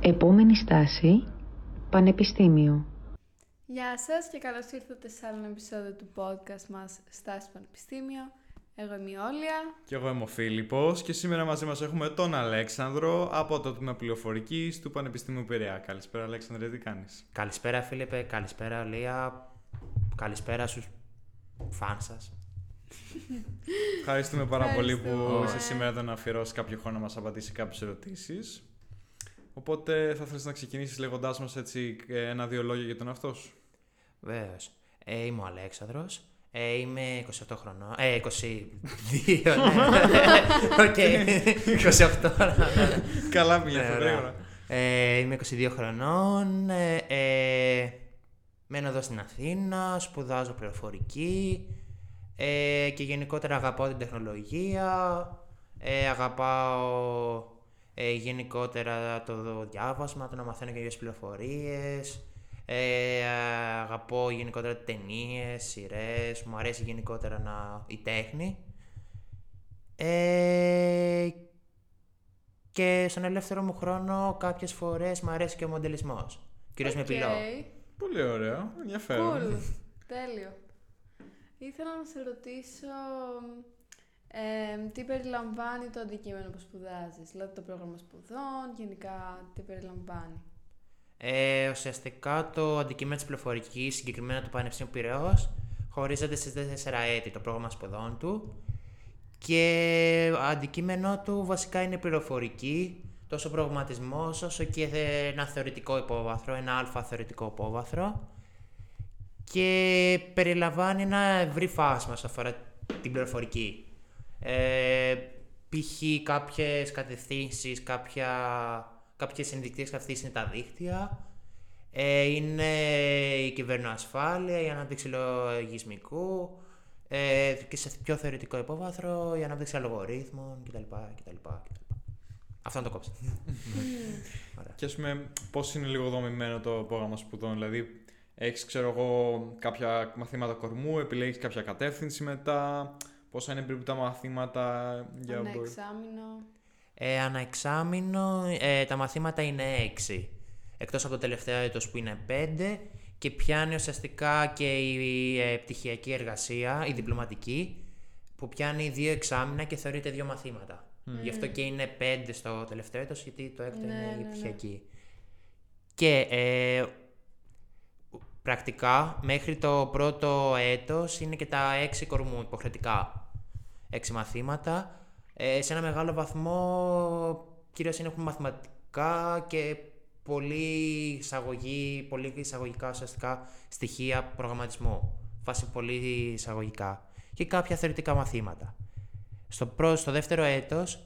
Επόμενη στάση, Πανεπιστήμιο. Γεια σας και καλώς ήρθατε σε άλλο επεισόδιο του podcast μας Στάση Πανεπιστήμιο. Εγώ είμαι η Όλια. Και εγώ είμαι ο Φίλιππος και σήμερα μαζί μας έχουμε τον Αλέξανδρο από το Τμήμα Πληροφορικής του Πανεπιστήμιου Πειραιά. Καλησπέρα Αλέξανδρε, τι κάνεις; Καλησπέρα Φίλιππε, καλησπέρα Λία, καλησπέρα στους φαν σας. Ευχαριστούμε πάρα πολύ που Ευχαριστούμε. είσαι σήμερα εδώ να αφιερώσεις κάποιο χρόνο να μας απαντήσει κάποιες ερωτήσεις. Οπότε θα ήθελες να ξεκινήσεις λέγοντάς μας έτσι ε, ένα-δύο λόγια για τον εαυτό σου; Βέβαιως. Ε, είμαι ο Αλέξανδρος. Ε, είμαι 28 χρονών. Ε, 22, ναι. Οκ, 28. Καλά πήγε Ναι, αυτό ωραία. γρήγορα. Ε, είμαι 22 χρονών. Ε, ε, μένω εδώ στην Αθήνα, σπουδάζω πληροφορική ε, και γενικότερα αγαπάω την τεχνολογία. Ε, αγαπάω ε, γενικότερα το διάβασμα, το να μαθαίνω καινούριες πληροφορίες. Ε, αγαπώ γενικότερα ταινίες, σειρές, μου αρέσει γενικότερα να... η τέχνη. Ε, και στον ελεύθερο μου χρόνο κάποιες φορές μου αρέσει και ο μοντελισμός. Κυρίως με Οκ. πηλό. Πολύ ωραίο, ενδιαφέρον. Cool. Τέλειο. Ήθελα να σε ρωτήσω ε, τι περιλαμβάνει το αντικείμενο που σπουδάζεις, δηλαδή το πρόγραμμα σπουδών, γενικά τι περιλαμβάνει; Ε, ουσιαστικά το αντικείμενο της πληροφορικής, συγκεκριμένα του Πανεπιστήμιου Πειραιώς, χωρίζεται στις 4 έτη το πρόγραμμα σπουδών του και αντικείμενο του βασικά είναι η πληροφορική, τόσο προγραμματισμός όσο και ένα θεωρητικό υπόβαθρο, ένα αλφα θεωρητικό υπόβαθρο και περιλαμβάνει ένα ευρύ φάσμα σε αφορά την πληροφορική. Ε, π.χ. κάποιες κατευθύνσεις, κάποια, κάποιες ενδεικτικές κατευθύνσεις είναι τα δίκτυα, ε, είναι η κυβερνοασφάλεια, η ανάπτυξη λογισμικού ε, και σε πιο θεωρητικό υπόβαθρο η ανάπτυξη αλγορίθμων κτλ. κτλ, κτλ. Αυτό να το κόψω. Ωραία. Και ας πούμε, πώς είναι λίγο δομημένο το πρόγραμμα σπουδών, δηλαδή έχεις, ξέρω εγώ, κάποια μαθήματα κορμού, επιλέγεις κάποια κατεύθυνση μετά, πόσα είναι περίπου τα μαθήματα για Ένα μπορεί- εξάμεινο. Ε, ανά εξάμηνο ε, τα μαθήματα είναι 6. Εκτός από το τελευταίο έτος που είναι 5 και πιάνει ουσιαστικά και η ε, πτυχιακή εργασία, η διπλωματική, που πιάνει δύο εξάμηνα και θεωρείται δύο μαθήματα. Γι' αυτό και είναι 5 στο τελευταίο έτος, γιατί το έκτο Ναι, είναι ναι, η ναι. πτυχιακή. Και ε, πρακτικά μέχρι το πρώτο έτος είναι και τα 6 κορμού υποχρεωτικά. 6 μαθήματα. Ε, σε ένα μεγάλο βαθμό κυρίως είναι έχουμε μαθηματικά και πολύ εισαγωγή, πολύ εισαγωγικά ουσιαστικά στοιχεία προγραμματισμού. Φάση πολύ εισαγωγικά. Και κάποια θεωρητικά μαθήματα. Στο, πρώτο, στο δεύτερο έτος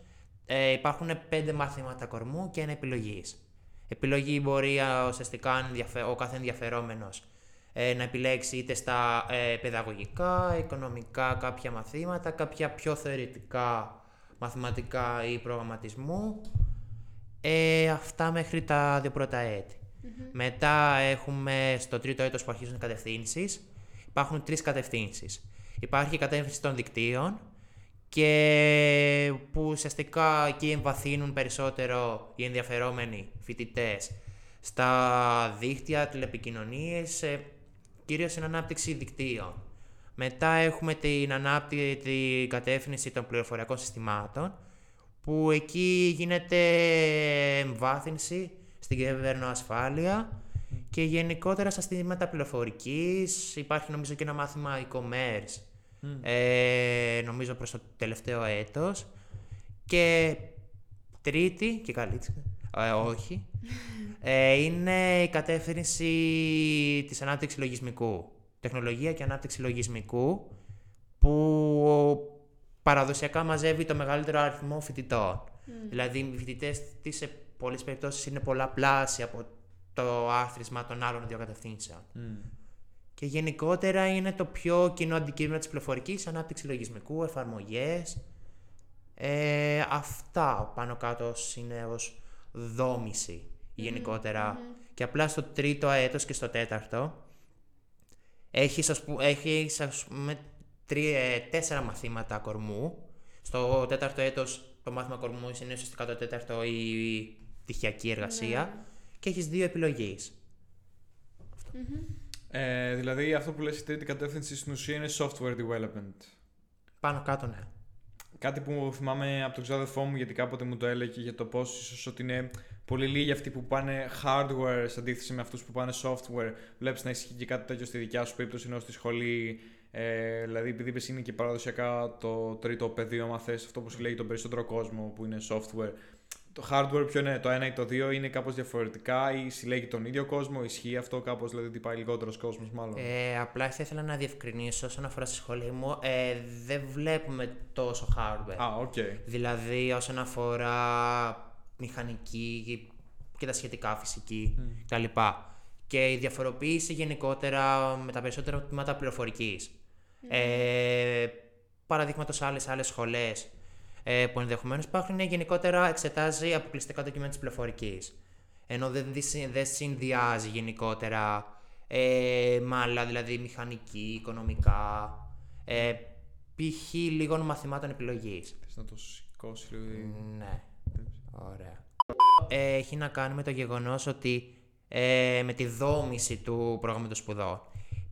ε, υπάρχουν πέντε μαθήματα κορμού και ένα επιλογής. Επιλογή μπορεί α, ουσιαστικά αν ενδιαφε- ο κάθε ενδιαφερόμενος ε, να επιλέξει είτε στα ε, παιδαγωγικά, οικονομικά κάποια μαθήματα, κάποια πιο θεωρητικά μαθηματικά ή προγραμματισμού. Ε, αυτά μέχρι τα δύο πρώτα έτη. Μετά έχουμε στο τρίτο έτος που αρχίζουν οι κατευθύνσεις. Υπάρχουν τρεις κατευθύνσεις. Υπάρχει η κατεύθυνση των δικτύων και που ουσιαστικά εκεί εμβαθύνουν περισσότερο οι ενδιαφερόμενοι φοιτητές στα δίκτυα, τηλεπικοινωνίες, ε, κυρίως στην ανάπτυξη δικτύων. Μετά έχουμε την ανάπτυξη, την κατεύθυνση των πληροφοριακών συστημάτων, που εκεί γίνεται εμβάθυνση στην κυβερνοασφάλεια και γενικότερα στα συστήματα πληροφορικής. Υπάρχει νομίζω και ένα μάθημα e-commerce, ε, νομίζω προς το τελευταίο έτος. Και τρίτη, και καλύτερη, ε, όχι, ε, είναι η κατεύθυνση της ανάπτυξης λογισμικού. Τεχνολογία και ανάπτυξη λογισμικού, που παραδοσιακά μαζεύει το μεγαλύτερο αριθμό φοιτητών. Δηλαδή, οι φοιτητές της σε πολλές περιπτώσεις είναι πολλαπλάσια από το άθροισμα των άλλων δύο κατευθύνσεων. Και γενικότερα είναι το πιο κοινό αντικείμενο της πληροφορικής, ανάπτυξη λογισμικού, εφαρμογές. Ε, αυτά πάνω κάτω είναι ως δόμηση γενικότερα. Και απλά στο τρίτο έτος και στο τέταρτο έχεις, ας που- έχεις ας πούμε, τρία, ε, τέσσερα μαθήματα κορμού. Στο τέταρτο έτος το μάθημα κορμού είναι ουσιαστικά το τέταρτο η πτυχιακή εργασία Ναι. και έχεις δύο επιλογές. Μμμ. Ε, δηλαδή αυτό που λες η τρίτη κατεύθυνση στην ουσία είναι software development. Πάνω κάτω ναι. Κάτι που θυμάμαι από τον ξάδερφό μου γιατί κάποτε μου το έλεγε για το πώς ίσως ότι είναι πολύ λίγοι αυτοί που πάνε hardware σε αντίθεση με αυτούς που πάνε software. Βλέπεις να ισχύει και κάτι τέτοιο στη δικιά σου περίπτωση ενώ στη σχολή. Ε, δηλαδή επειδή είπες είναι και παραδοσιακά το τρίτο πεδίο άμα θες αυτό που συλλέγει τον περισσότερο κόσμο που είναι software. Το hardware ποιο είναι, το ένα ή το δύο είναι κάπως διαφορετικά ή συλλέγει τον ίδιο κόσμο, ισχύει αυτό κάπως δηλαδή ότι πάει λιγότερος κόσμος μάλλον; Ε, απλά θα ήθελα να διευκρινίσω όσον αφορά στη σχολή μου, ε, δεν βλέπουμε τόσο hardware. Α, οκ. Δηλαδή όσον αφορά μηχανική και τα σχετικά φυσική κτλ. Και η διαφοροποίηση γενικότερα με τα περισσότερα τμήματα πληροφορικής. Ε, Παραδείγματος άλλες άλλες σχολές ε, που ενδεχομένως υπάρχουν είναι γενικότερα εξετάζει αποκλειστικά ντοκιμέντια της πληροφορικής. Ενώ δεν, δι- δεν συνδυάζει γενικότερα ε, με άλλα, δηλαδή μηχανική, οικονομικά. Ε, π.χ. λίγων μαθημάτων επιλογής. Θες να το σηκώσει λίγο. Ναι. Ωραία. Ε, έχει να κάνει με το γεγονός ότι ε, με τη δόμηση του προγράμματος σπουδών.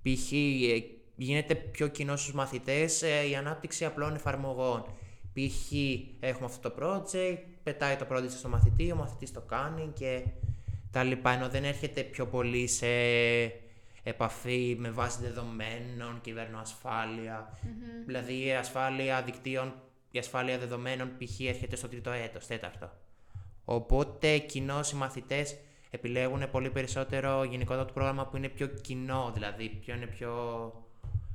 Π.χ. ε, γίνεται πιο κοινό στους μαθητές ε, η ανάπτυξη απλών εφαρμογών. Π.χ. έχουμε αυτό το project, πετάει το project στο μαθητή, ο μαθητής το κάνει και τα λοιπά, ενώ δεν έρχεται πιο πολύ σε επαφή με βάση δεδομένων, κυβερνοασφάλεια. Δηλαδή η ασφάλεια δικτύων, η ασφάλεια δεδομένων π.χ. έρχεται στο τρίτο έτος, τέταρτο. Οπότε κοινώς οι μαθητές επιλέγουν πολύ περισσότερο γενικότερα το πρόγραμμα που είναι πιο κοινό, δηλαδή πιο είναι πιο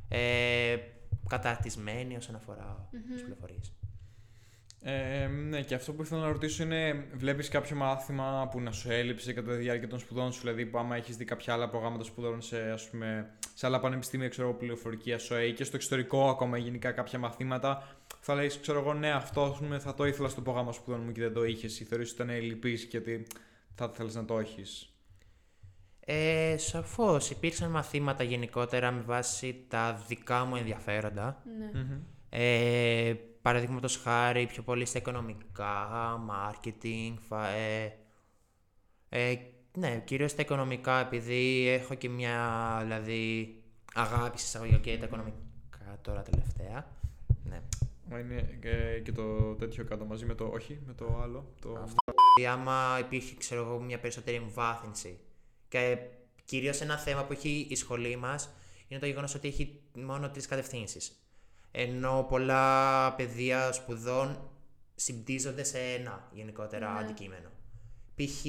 ε, καταρτισμένοι όσον αφορά τις πληροφορίες. Ε, ναι, και αυτό που ήθελα να ρωτήσω είναι, βλέπεις κάποιο μάθημα που να σου έλειψε κατά τη διάρκεια των σπουδών σου, δηλαδή που άμα έχεις δει κάποια άλλα προγράμματα σπουδών σε, ας πούμε, σε άλλα πανεπιστήμια, ξέρω εγώ, πληροφορική ΑΣΟΕ ή και στο εξωτερικό ακόμα γενικά κάποια μαθήματα, θα λες, ξέρω εγώ, ναι, αυτό ας πούμε, θα το ήθελα στο πρόγραμμα σπουδών μου και δεν το είχες ή θεωρείς ότι ήταν ελλειπής και ότι θα ήθελες να το έχεις; Ε, σαφώς υπήρξαν μαθήματα γενικότερα με βάση τα δικά μου ενδιαφέροντα. Ναι. Μμμ. Ε, Παραδείγματος χάρη πιο πολύ στα οικονομικά, marketing, φα, ε, ε, ναι, κυρίως στα οικονομικά επειδή έχω και μια δηλαδή αγάπη σε εισαγωγικά και τα οικονομικά τώρα τελευταία. Ναι. Μα είναι και, και το τέτοιο κάτω μαζί με το, όχι, με το άλλο. Το... Δηλαδή, άμα υπήρχε, ξέρω εγώ, μια περισσότερη εμβάθυνση. Και κυρίως ένα θέμα που έχει η σχολή μας είναι το γεγονός ότι έχει μόνο τρεις κατευθύνσεις. Ενώ πολλά πεδία σπουδών συμπτύσσονται σε ένα γενικότερα Ναι. αντικείμενο. Π.χ.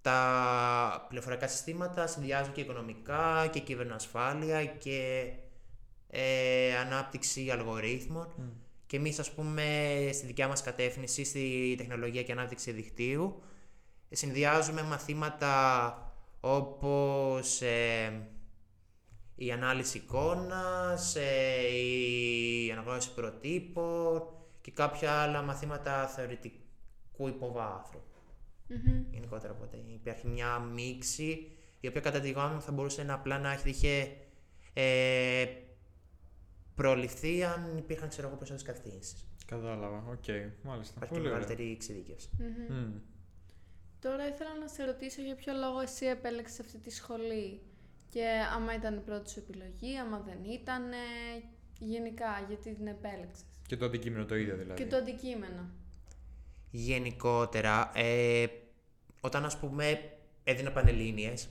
τα πληροφορικά συστήματα συνδυάζουν και οικονομικά και κυβερνοασφάλεια και ε, ανάπτυξη αλγορίθμων. Και εμείς, ας πούμε, στη δικιά μας κατεύθυνση, στη τεχνολογία και ανάπτυξη δικτύου, συνδυάζουμε μαθήματα όπως ε, η ανάλυση εικόνας, ε, η αναγνώριση προτύπων και κάποια άλλα μαθήματα θεωρητικού υποβάθρου. Μμμ. Γενικότερα, οπότε υπάρχει μια μίξη η οποία κατά τη γνώμη μου θα μπορούσε να απλά να έχει είχε ε, προληφθεί αν υπήρχαν ξέρω εγώ περισσότερες κατευθύνσεις. Κατάλαβα, οκ, μάλιστα. Υπάρχει και Πολύ ωραία. μεγαλύτερη εξειδίκευση. Μμμ. Μμ. Τώρα ήθελα να σε ρωτήσω για ποιο λόγο εσύ επέλεξες αυτή τη σχολή και άμα ήταν η πρώτη σου επιλογή, άμα δεν ήταν, γενικά γιατί την επέλεξες; Και το αντικείμενο το ίδιο δηλαδή. Και το αντικείμενο. Γενικότερα, ε, όταν ας πούμε έδινα πανελλήνιες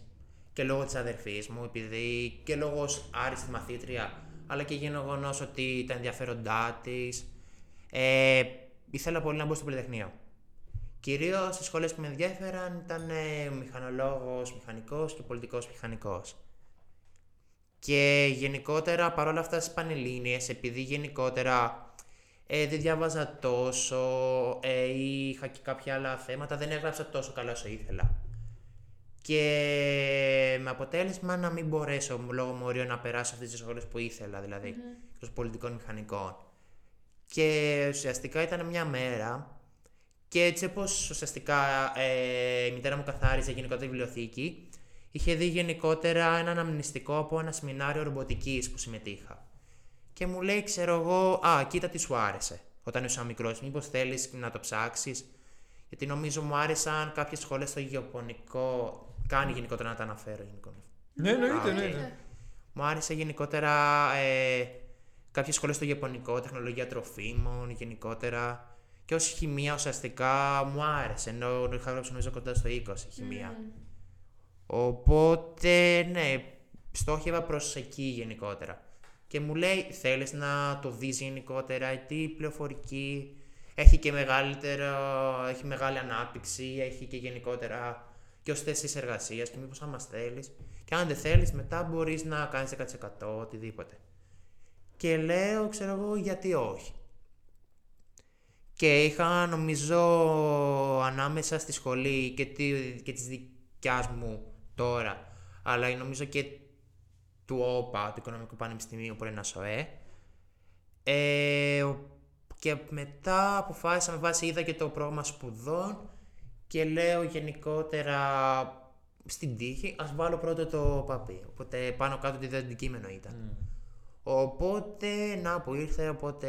και λόγω της αδερφής μου, επειδή και λόγω ως άριστη μαθήτρια, αλλά και γεγονός ότι τα ενδιαφέροντά της, ε, ήθελα πολύ να μπω στο Πολυτεχνείο. Κυρίως οι σχολές που με ενδιαφέραν ήταν ε, μηχανολόγος, μηχανικός και πολιτικός μηχανικός. Και γενικότερα παρόλα αυτά στις Πανελλήνιες, επειδή γενικότερα ε, δεν διάβαζα τόσο ε, ή είχα και κάποια άλλα θέματα, δεν έγραψα τόσο καλά όσο ήθελα. Και με αποτέλεσμα να μην μπορέσω λόγω μορίων να περάσω αυτές τις σχολές που ήθελα, δηλαδή, στους πολιτικών μηχανικών. Και ουσιαστικά ήταν μια μέρα και έτσι όπως ουσιαστικά ε, η μητέρα μου καθάριζε γενικότερα τη βιβλιοθήκη, είχε δει γενικότερα ένα αναμνηστικό από ένα σεμινάριο ρομποτικής που συμμετείχα. Και μου λέει, ξέρω εγώ, Α, κοίτα τι σου άρεσε όταν ήσουν μικρός. Μήπως θέλεις να το ψάξεις; Γιατί νομίζω μου άρεσαν κάποιες σχολέ στο γεωπονικό. Κάνει γενικότερα να τα αναφέρω γενικότερα. Ναι, εννοείται, Α, εννοείται. Μου άρεσε γενικότερα ε, κάποιες σχολές στο Ιαπωνικό, τεχνολογία τροφίμων γενικότερα. Και ως χημεία ουσιαστικά μου άρεσε, ενώ είχα γράψει νομίζω κοντά στο 20 χημεία. Οπότε, ναι, στόχευα προς εκεί γενικότερα. Και μου λέει, θέλεις να το δεις γενικότερα, τι πληροφορική, έχει και μεγαλύτερο, έχει μεγάλη ανάπτυξη, έχει και γενικότερα και ως θέσεις εργασίας και μήπως άμα θέλεις. Και αν δεν θέλεις, μετά μπορείς να κάνεις 10% οτιδήποτε. Και λέω, ξέρω εγώ, γιατί όχι. Και είχα νομίζω ανάμεσα στη σχολή και, τη, και της δικιάς μου τώρα, αλλά νομίζω και του ΟΠΑ, του Οικονομικού Πανεπιστημίου, που είναι ένα ΣΟΕ. Ε, ο- και μετά αποφάσισα με βάση, είδα και το πρόγραμμα σπουδών και λέω γενικότερα στην τύχη, ας βάλω πρώτο το παπί. Οπότε πάνω κάτω τι αντικείμενο ήταν. Οπότε, να που ήρθε, οπότε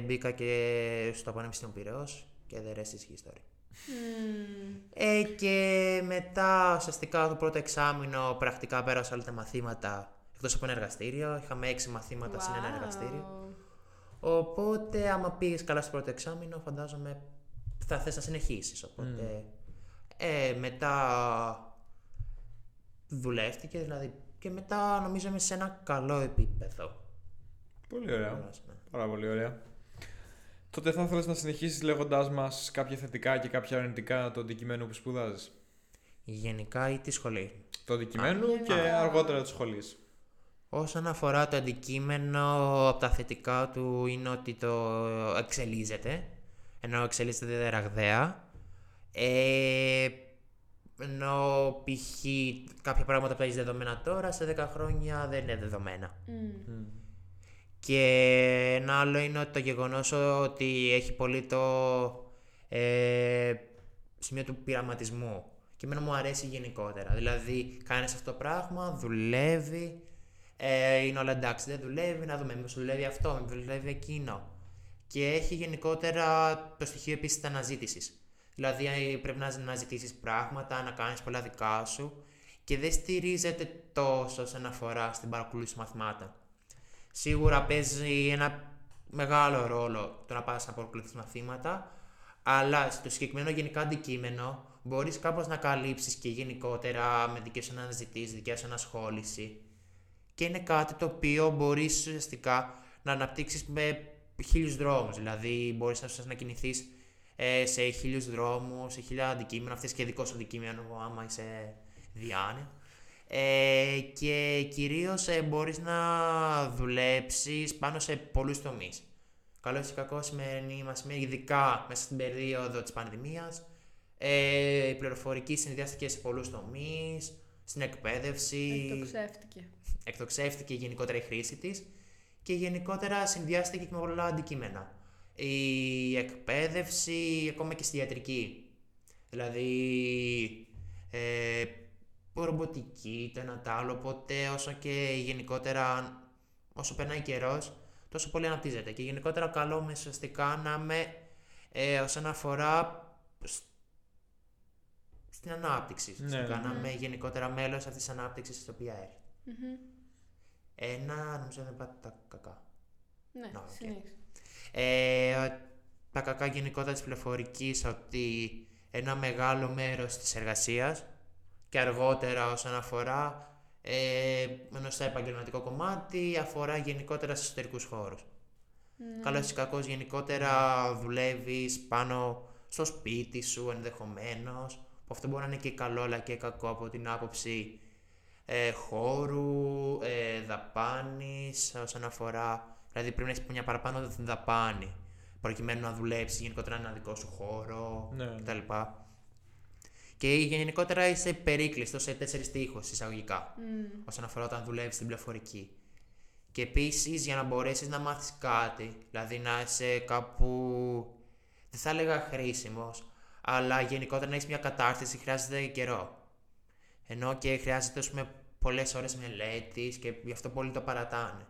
μπήκα και στο Πανεπιστήμιο Πυραιός και the rest is history. Μμμ. Ε, και μετά, ουσιαστικά το πρώτο εξάμεινο, πρακτικά πέρασα όλα τα μαθήματα εκτός από ένα εργαστήριο. Είχαμε έξι μαθήματα σε ένα Wow. εργαστήριο. Οπότε, άμα πήγες καλά στο πρώτο εξάμεινο, φαντάζομαι θα θες να συνεχίσεις. Οπότε, ε, μετά δουλεύτηκε, δηλαδή, και μετά νομίζω είμαι σε ένα καλό επίπεδο. Πολύ ωραία. Ναι. Πάρα πολύ ωραία. Τότε θα ήθελες να συνεχίσεις λέγοντάς μας κάποια θετικά και κάποια αρνητικά το αντικειμένο που σπουδάζεις; Γενικά ή τη σχολή; Το αντικειμένο και γενικά. αργότερα της σχολής. Όσον αφορά το αντικείμενο, από τα θετικά του είναι ότι το εξελίζεται, ενώ εξελίσσεται ραγδαία. Ε, ενώ π.χ. κάποια πράγματα που έχεις δεδομένα τώρα, σε 10 χρόνια δεν είναι δεδομένα. Μμ. Και ένα άλλο είναι ότι το γεγονός ότι έχει πολύ το ε, σημείο του πειραματισμού. Και εμένα μου αρέσει γενικότερα. Δηλαδή, κάνεις αυτό το πράγμα, δουλεύει, ε, είναι όλα εντάξει, δεν δουλεύει, να δούμε μήπως δουλεύει αυτό, μήπως δουλεύει εκείνο. Και έχει γενικότερα το στοιχείο επίσης της αναζήτησης. Δηλαδή, ε, πρέπει να αναζητήσεις πράγματα, να κάνεις πολλά δικά σου και δεν στηρίζεται τόσο όσον αφορά στην παρακολούθηση μαθημάτων. Σίγουρα παίζει ένα μεγάλο ρόλο το να πας να παρακολουθείς μαθήματα, αλλά στο συγκεκριμένο γενικά αντικείμενο μπορείς κάπως να καλύψεις και γενικότερα με δικές σου αναζητήσεις, δικιά σου ανασχόληση. Και είναι κάτι το οποίο μπορείς ουσιαστικά να αναπτύξεις με χίλιους δρόμους. Δηλαδή μπορείς να, να κινηθείς ε, σε χίλιους δρόμους, σε χίλια αντικείμενα, αυτές και δικό σου αντικείμενο άμα είσαι διάνοια. Ε, και κυρίως ε, μπορείς να δουλέψεις πάνω σε πολλούς τομείς. Καλό ή κακό σημερινή μας ειδικά μέσα στην περίοδο της πανδημίας. Ε, η πληροφορική συνδυάστηκε σε πολλούς τομείς, στην εκπαίδευση, Εκτοξεύτηκε. εκτοξεύτηκε γενικότερα η χρήση της και γενικότερα συνδυάστηκε και με πολλά αντικείμενα. Η εκπαίδευση ακόμα και στη ιατρική. Δηλαδή, ε, ρομποτική, το ένα το άλλο, οπότε όσο και γενικότερα, όσο περνάει καιρός, τόσο πολύ αναπτύσσεται. Και γενικότερα καλό με ουσιαστικά να είμαι ε, όσον αφορά σ- στην ανάπτυξη. Ουσιαστικά, ναι. να είμαι γενικότερα μέλος αυτής της ανάπτυξης στην οποία έρχεται. Μμμ. Ένα, νομίζω δεν πάτε τα κακά. Ναι, Να, οκ. συνέχισε. Ε, τα κακά γενικότερα της πληροφορικής ότι ένα μεγάλο μέρος της εργασίας και αργότερα όσον αφορά ε, ενώ στο επαγγελματικό κομμάτι αφορά γενικότερα στους εσωτερικούς χώρους. Ναι. Καλώς ή κακώς γενικότερα δουλεύεις πάνω στο σπίτι σου ενδεχομένως που αυτό μπορεί να είναι και καλό αλλά και κακό από την άποψη ε, χώρου, ε, δαπάνης όσον αφορά δηλαδή πρέπει να έχεις μια παραπάνω δαπάνη προκειμένου να δουλέψεις γενικότερα ένα δικό σου χώρο Ναι. κτλ. Και γενικότερα είσαι περίκλειστος σε τέσσερις τείχους εισαγωγικά Μμ. όσον αφορά όταν δουλεύεις στην πληροφορική. Και επίσης για να μπορέσεις να μάθεις κάτι, δηλαδή να είσαι κάπου. δεν θα έλεγα χρήσιμος, αλλά γενικότερα να έχεις μια κατάρτιση χρειάζεται καιρό. Ενώ και χρειάζεται ας πούμε, πολλές ώρες μελέτης και γι' αυτό πολλοί το παρατάνε.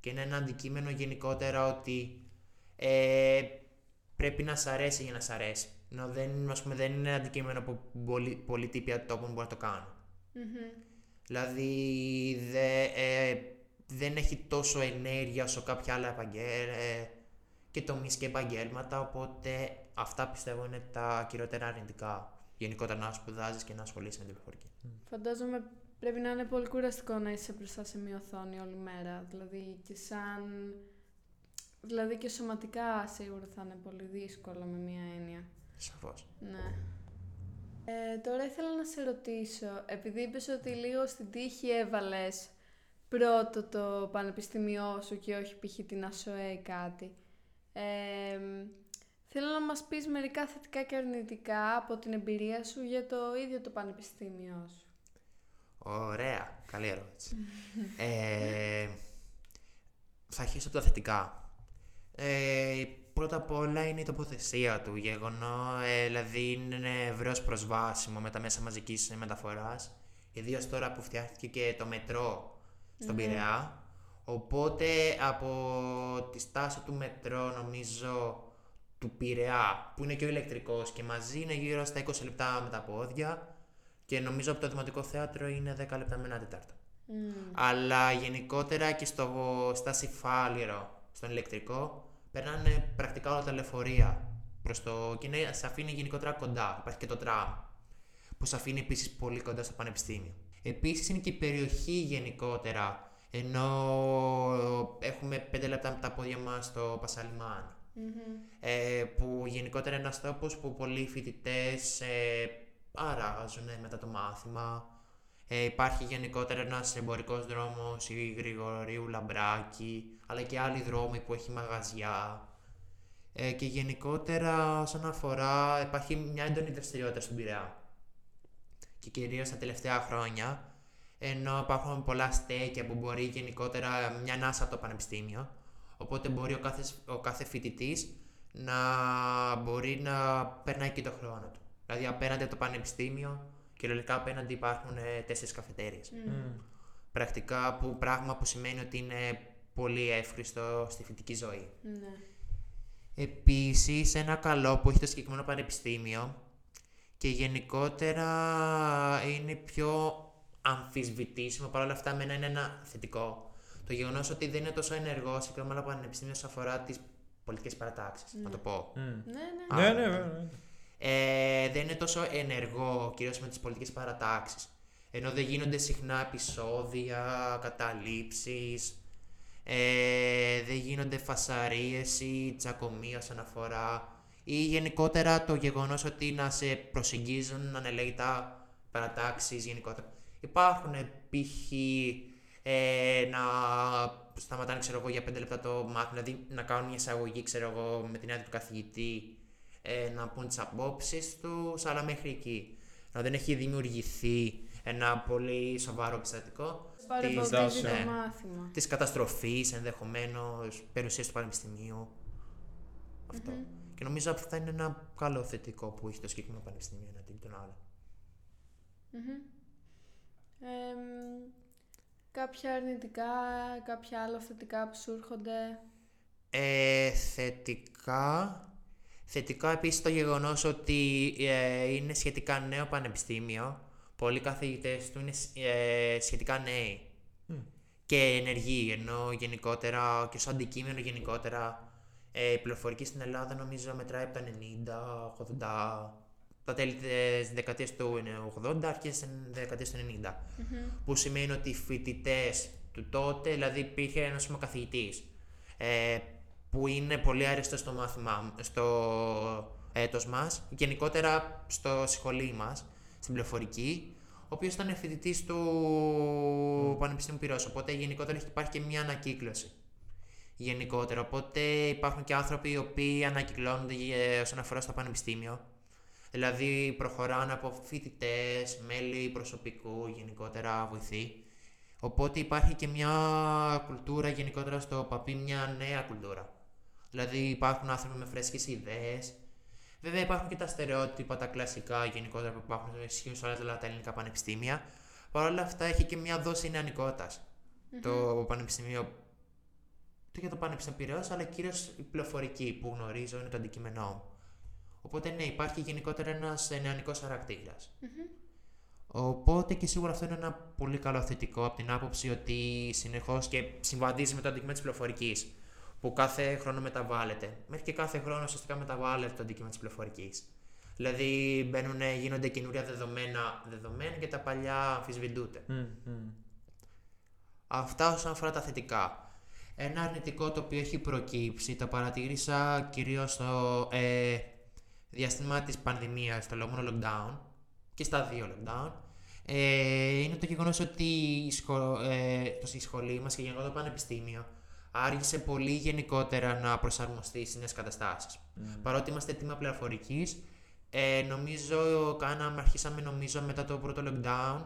Και είναι ένα αντικείμενο γενικότερα ότι ε, πρέπει να σ' αρέσει για να σ' αρέσει. Ενώ δεν, ας πούμε, δεν είναι αντικείμενο που πολλοί, πολλοί τύποι ατόμων μπορούν να το κάνουν. Μμμ. Δηλαδή δε, ε, δεν έχει τόσο ενέργεια όσο κάποια άλλα επαγγέλματα και τομείς και επαγγέλματα, οπότε αυτά πιστεύω είναι τα κυριότερα αρνητικά. Γενικότερα να σπουδάζεις και να ασχολείσαι με την πληροφορική. Φαντάζομαι πρέπει να είναι πολύ κουραστικό να είσαι μπροστά σε μια οθόνη όλη μέρα. Δηλαδή και σαν... Δηλαδή και σωματικά σίγουρα θα είναι πολύ δύσκολο με μια έννοια. Σαφώς. Ναι. Ε, τώρα ήθελα να σε ρωτήσω, επειδή είπες ότι λίγο στην τύχη έβαλες πρώτο το πανεπιστήμιό σου και όχι π.χ. την ΑΣΟΕ ή κάτι. Ε, θέλω να μας πεις μερικά θετικά και αρνητικά από την εμπειρία σου για το ίδιο το πανεπιστήμιό σου. Ωραία. Καλή ερώτηση. ε, θα αρχίσω από τα θετικά. Ε, πρώτα απ' όλα είναι η τοποθεσία του γεγονό, ε, δηλαδή είναι ευρέως προσβάσιμο με τα μέσα μαζικής μεταφοράς, ιδίως τώρα που φτιάχτηκε και το μετρό στον Ναι. Πειραιά. Οπότε από τη στάση του μετρό νομίζω του Πειραιά που είναι και ο ηλεκτρικός και μαζί είναι γύρω στα 20 λεπτά με τα πόδια και νομίζω από το Δημοτικό Θέατρο είναι 10 λεπτά με ένα τετάρτο. Μμμ. Αλλά γενικότερα και στο στάση Φάληρο, στον ηλεκτρικό, περνάνε πρακτικά όλα τα λεωφορεία προς το... και είναι, σε αφήνει γενικότερα κοντά. Υπάρχει και το τραμ, που σε αφήνει επίσης πολύ κοντά στο πανεπιστήμιο. Επίσης είναι και η περιοχή γενικότερα, ενώ έχουμε 5 λεπτά με τα πόδια μας στο Πασαλιμάν. Μμμ. Ε, που γενικότερα είναι ένας τόπος που πολλοί φοιτητές ε, αράζουν μετά το μάθημα. Ε, υπάρχει γενικότερα ένας εμπορικός δρόμος η Γρηγορίου Λαμπράκη, αλλά και άλλοι δρόμοι που έχει μαγαζιά. Ε, και γενικότερα όσον αφορά υπάρχει μια έντονη δραστηριότητα στον Πειραιά. Και κυρίως τα τελευταία χρόνια, ενώ υπάρχουν πολλά στέκια που μπορεί γενικότερα μια ανάσα από το πανεπιστήμιο, οπότε μπορεί ο κάθε, ο κάθε φοιτητής να μπορεί να περνάει και το χρόνο του. Δηλαδή απέναντι από το πανεπιστήμιο, κυριολεκτικά απέναντι υπάρχουν ε, τέσσερις καφετέριες. Μμμ. Πρακτικά που, πράγμα που σημαίνει ότι είναι πολύ εύχριστο στη φοιτητική ζωή. Ναι. Επίσης, ένα καλό που έχει το συγκεκριμένο πανεπιστήμιο και γενικότερα είναι πιο αμφισβητήσιμο, παρόλα αυτά μένα είναι ένα θετικό. Το γεγονός ότι δεν είναι τόσο ενεργό σε άλλο πανεπιστήμιο όσον αφορά τις πολιτικές παρατάξεις. Να Ναι. το πω. Μμ. Ναι, ναι. Ναι, Α, ναι, ναι. Βέβαια. Ε, δεν είναι τόσο ενεργό κυρίω με τις πολιτικές παρατάξεις. Ενώ δεν γίνονται συχνά επεισόδια, καταλήψεις, ε, δεν γίνονται φασαρίες ή τσακωμία όσον αφορά ή γενικότερα το γεγονός ότι να σε προσεγγίζουν ανελέγητα παρατάξεις γενικότερα. Υπάρχουν π.χ. Ε, να σταματάνε ξέρω εγώ, για 5 λεπτά το μάθημα, δηλαδή να κάνουν μια εισαγωγή ξέρω εγώ, με την άδεια του καθηγητή, ε, να πούν τις απόψεις τους, αλλά μέχρι εκεί. Να δεν έχει δημιουργηθεί ένα πολύ σοβαρό περιστατικό Παρεμποδίζει τάσεων. το Ναι. μάθημα. της καταστροφής ενδεχομένως περιουσίας του πανεπιστημίου. Αυτό. Μμμ. Και νομίζω αυτό θα είναι ένα καλό θετικό που έχει το συγκεκριμένο πανεπιστήμιο εναντίον των άλλων. Μμμ. Εμ, κάποια αρνητικά, κάποια άλλα θετικά που σου έρχονται; Ε, θετικά. Θετικά επίσης το γεγονός ότι ε, είναι σχετικά νέο πανεπιστήμιο. Πολλοί καθηγητές του είναι ε, σχετικά νέοι Μμ. και ενεργοί, ενώ γενικότερα και ως αντικείμενο γενικότερα ε, η πληροφορική στην Ελλάδα νομίζω μετράει από τα 90, 80, τα τέλη της δεκαετίας του 80, αρχές της δεκαετίας του 90. Μμμ. Που σημαίνει ότι οι φοιτητές του τότε, δηλαδή υπήρχε ένας πούμε, καθηγητής, ε, που είναι πολύ άρεστο στο μάθημα, στο έτος μας, γενικότερα στο σχολείο μας, στην πληροφορική, ο οποίος ήταν φοιτητής του Πανεπιστήμιου Πυρός, οπότε γενικότερα έχει- υπάρχει και μια ανακύκλωση. Γενικότερα, οπότε υπάρχουν και άνθρωποι οι οποίοι ανακυκλώνονται ε, όσον αφορά στο πανεπιστήμιο. Δηλαδή προχωράνε από φοιτητές, μέλη προσωπικού, γενικότερα βοηθοί. Οπότε υπάρχει και μια κουλτούρα γενικότερα στο παπί, μια νέα κουλτούρα. Δηλαδή υπάρχουν άνθρωποι με φρέσκες ιδέες. Βέβαια υπάρχουν και τα στερεότυπα, τα κλασικά γενικότερα που υπάρχουν ισχύουν σε όλα τα ελληνικά πανεπιστήμια. Παρ' όλα αυτά έχει και μια δόση νεανικότητας. Το Πανεπιστήμιο για το Πανεπιστήμιο Πειραιώς, αλλά κυρίως η πληροφορική που γνωρίζω είναι το αντικείμενό μου. Οπότε ναι, υπάρχει γενικότερα ένας νεανικό χαρακτήρας. Οπότε και σίγουρα αυτό είναι ένα πολύ καλό θετικό από την άποψη ότι συνεχώς και συμβαδίζει με το αντικείμενο της πληροφορικής που κάθε χρόνο μεταβάλλεται. Μέχρι και κάθε χρόνο ουσιαστικά μεταβάλλεται το αντικείμενο της πληροφορικής. Δηλαδή μπαίνουν, γίνονται καινούρια δεδομένα, δεδομένα και τα παλιά αμφισβητούνται. Αυτά όσον αφορά τα θετικά. Ένα αρνητικό το οποίο έχει προκύψει, το παρατήρησα κυρίως στο ε, διάστημα της πανδημίας, το λεγόμενο lockdown και στα δύο lockdown, ε, είναι το γεγονός ότι η, σχολ, ε, η σχολή μας και γενικότερα το πανεπιστήμιο άργησε πολύ γενικότερα να προσαρμοστεί στις νέες καταστάσεις. Παρότι είμαστε τμήμα πληροφορικής, ε, νομίζω κάναμε, αρχίσαμε νομίζω μετά το πρώτο lockdown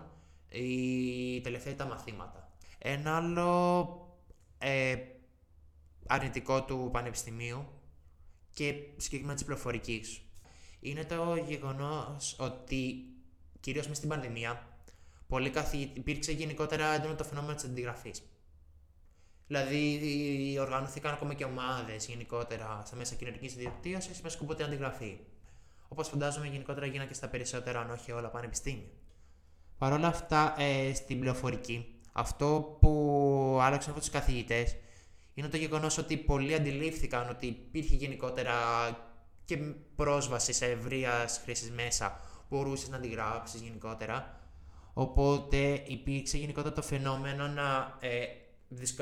η τελευταία τα μαθήματα. Ένα άλλο ε, αρνητικό του πανεπιστημίου και συγκεκριμένα της πληροφορικής είναι το γεγονός ότι κυρίως μες στην πανδημία πολύ καθη... υπήρξε γενικότερα έντονο το φαινόμενο της αντιγραφής. Δηλαδή, οργανωθήκαν ακόμα και ομάδες γενικότερα στα μέσα κοινωνικής δικτύωσης με σκοπό την αντιγραφή. Όπως φαντάζομαι γενικότερα γίνανε και στα περισσότερα, αν όχι όλα, πανεπιστήμια. Παρ' όλα αυτά, ε, στην πληροφορική, αυτό που άλλαξαν από τους καθηγητές είναι το γεγονός ότι πολλοί αντιλήφθηκαν ότι υπήρχε γενικότερα και πρόσβαση σε ευρείας χρήσης μέσα που μπορούσες να αντιγράψεις γενικότερα. Οπότε υπήρξε γενικότερα το φαινόμενο να ε,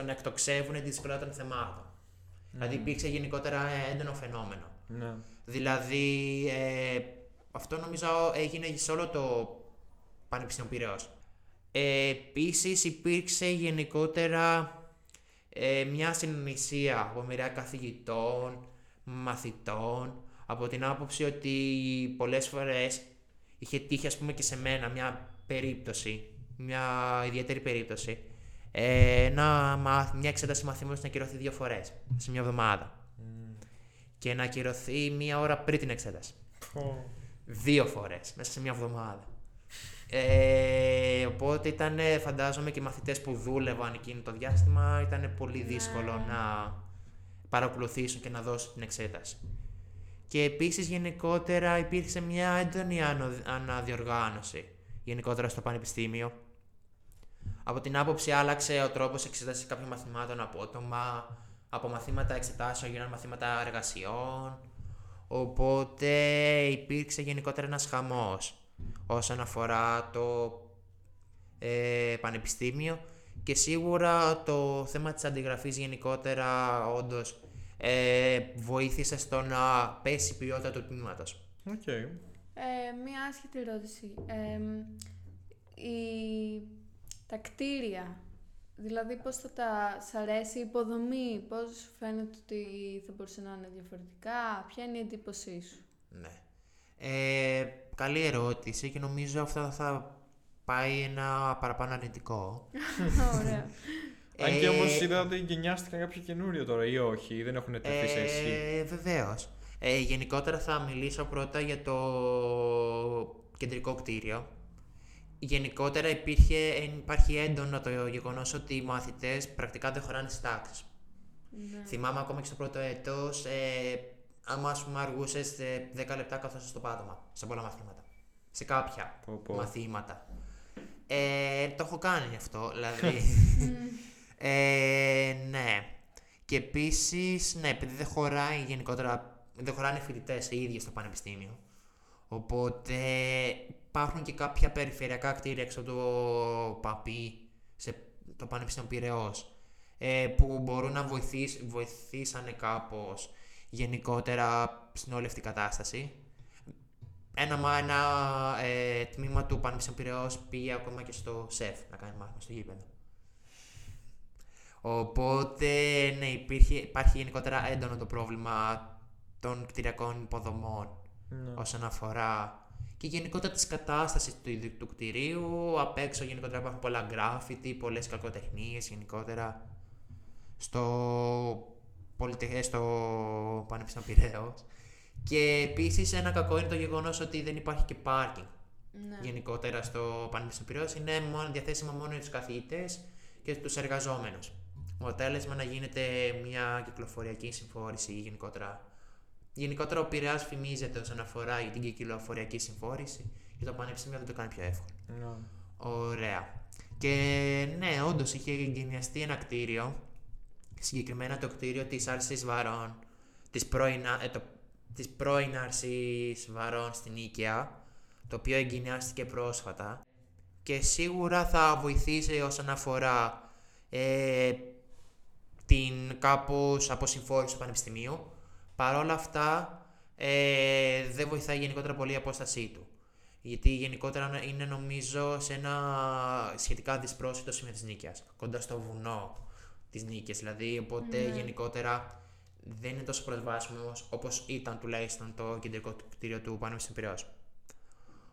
να εκτοξεύουν τη δυσκολία των θεμάτων. Δηλαδή υπήρξε γενικότερα έντονο φαινόμενο. Ναι. Δηλαδή, ε, αυτό νομίζω έγινε σε όλο το Πανεπιστήμιο Πυραιός. Ε, Επίσης υπήρξε γενικότερα ε, μια συνειδησία από μοιραία καθηγητών, μαθητών, από την άποψη ότι πολλές φορές είχε τύχει ας πούμε και σε μένα μια περίπτωση, μια ιδιαίτερη περίπτωση, ε, να μια εξέταση μαθήματος να ακυρωθεί δύο φορές σε μια εβδομάδα και να ακυρωθεί μία ώρα πριν την εξέταση. Δύο φορές μέσα σε μία εβδομάδα. Ε, οπότε ήταν, φαντάζομαι, και οι μαθητές που δούλευαν εκείνο το διάστημα ήταν πολύ δύσκολο Ναι. να παρακολουθήσουν και να δώσουν την εξέταση. Και επίσης γενικότερα υπήρξε μια έντονη ανο- αναδιοργάνωση γενικότερα στο πανεπιστήμιο. Από την άποψη άλλαξε ο τρόπος εξέτασης κάποιων μαθημάτων απότομα, από μαθήματα εξετάσεων γίνανε μαθήματα εργασιών, οπότε υπήρξε γενικότερα ένας χαμός όσον αφορά το ε, πανεπιστήμιο και σίγουρα το θέμα της αντιγραφής γενικότερα όντως ε, βοήθησε στο να πέσει η ποιότητα του τμήματος. Οκ. Ε, μία άσχετη ερώτηση. Ε, η... Τα κτίρια, δηλαδή πώς θα τα... Σ' αρέσει η υποδομή, πώς σου φαίνεται ότι θα μπορούσε να είναι διαφορετικά, ποια είναι η εντύπωσή σου; Ναι. Ε, καλή ερώτηση και νομίζω αυτό θα πάει ένα παραπάνω αρνητικό. Ωραία. Αν και Ε, όμως είδα ότι εγκαινιάστηκαν κάποιο καινούριο τώρα ή όχι, ή δεν έχουν τεθεί σε ισχύ. Ε, Βεβαίως. Ε, γενικότερα θα μιλήσω πρώτα για το κεντρικό κτίριο. Γενικότερα υπήρχε, υπάρχει έντονο το γεγονός ότι οι μαθητές πρακτικά δεν χωράνε στις τάξεις. ναι. Θυμάμαι ακόμα και στο πρώτο έτος, ε, άμα ας πούμε αργούσες 10 λεπτά καθώς στο πάτωμα σε πολλά μαθήματα. Σε κάποια Πω, πω. μαθήματα. Ε, το έχω κάνει αυτό, δηλαδή. ε, ναι. Και επίσης, ναι, επειδή δεν χωράει γενικότερα, δεν χωράνε φοιτητές οι ίδιοι στο πανεπιστήμιο. Οπότε υπάρχουν και κάποια περιφερειακά κτίρια έξω από το ΠΑΠΗ, σε το Πανεπιστήμιο Πειραιώς, ε, που μπορούν να βοηθήσ, βοηθήσανε κάπως γενικότερα στην όλη αυτή κατάσταση. Ένα, μα- ένα ε, τμήμα του Πανεπιστήμιου Πειραιώς πήγε ακόμα και στο ΣΕΦ να κάνει μάθημα στο γήπεδο. Οπότε, ναι, υπήρχε, υπάρχει γενικότερα έντονο το πρόβλημα των κτηριακών υποδομών Ναι. όσον αφορά και γενικότερα της κατάστασης του, ίδιου του κτηρίου. Απ' έξω γενικότερα υπάρχουν πολλά γκράφιτι, πολλές κακοτεχνίες γενικότερα στο, πολυτε... στο Πανεπιστήμιο Πειραιώς. Και επίσης ένα κακό είναι το γεγονός ότι δεν υπάρχει και πάρκινγκ ναι. γενικότερα στο Πανεπιστήμιο Πειραιώς. Είναι μόνο, διαθέσιμο μόνο για τους καθηγητές και τους εργαζόμενους. με αποτέλεσμα να γίνεται μια κυκλοφοριακή συμφόρηση ή γενικότερα. Γενικότερα ο Πειραιάς φημίζεται όσον αφορά για την κυκλοφοριακή συμφόρηση και το Πανεπιστήμιο δεν το κάνει πιο εύκολο. Ναι. Ωραία. Και ναι, όντως είχε εγκαινιαστεί ένα κτίριο, συγκεκριμένα το κτίριο της Άρσης Βαρών, της πρώην, ε, το, της πρώην Άρσης Βαρών στην Ίκαια, το οποίο εγκαινιάστηκε πρόσφατα και σίγουρα θα βοηθήσει όσον αφορά ε, την κάπως αποσυμφόρηση του Πανεπιστημίου. Παρ' όλα αυτά, ε, δεν βοηθάει γενικότερα πολύ η απόστασή του. Γιατί γενικότερα είναι νομίζω σε ένα σχετικά δυσπρόσιτο σημείο της Νίκαιας, κοντά στο βουνό της Νίκαιας. Δηλαδή, οπότε Ναι. γενικότερα δεν είναι τόσο προσβάσιμος όπως ήταν τουλάχιστον το κεντρικό του κτίριο του Πανεπιστημίου Πειραιώς.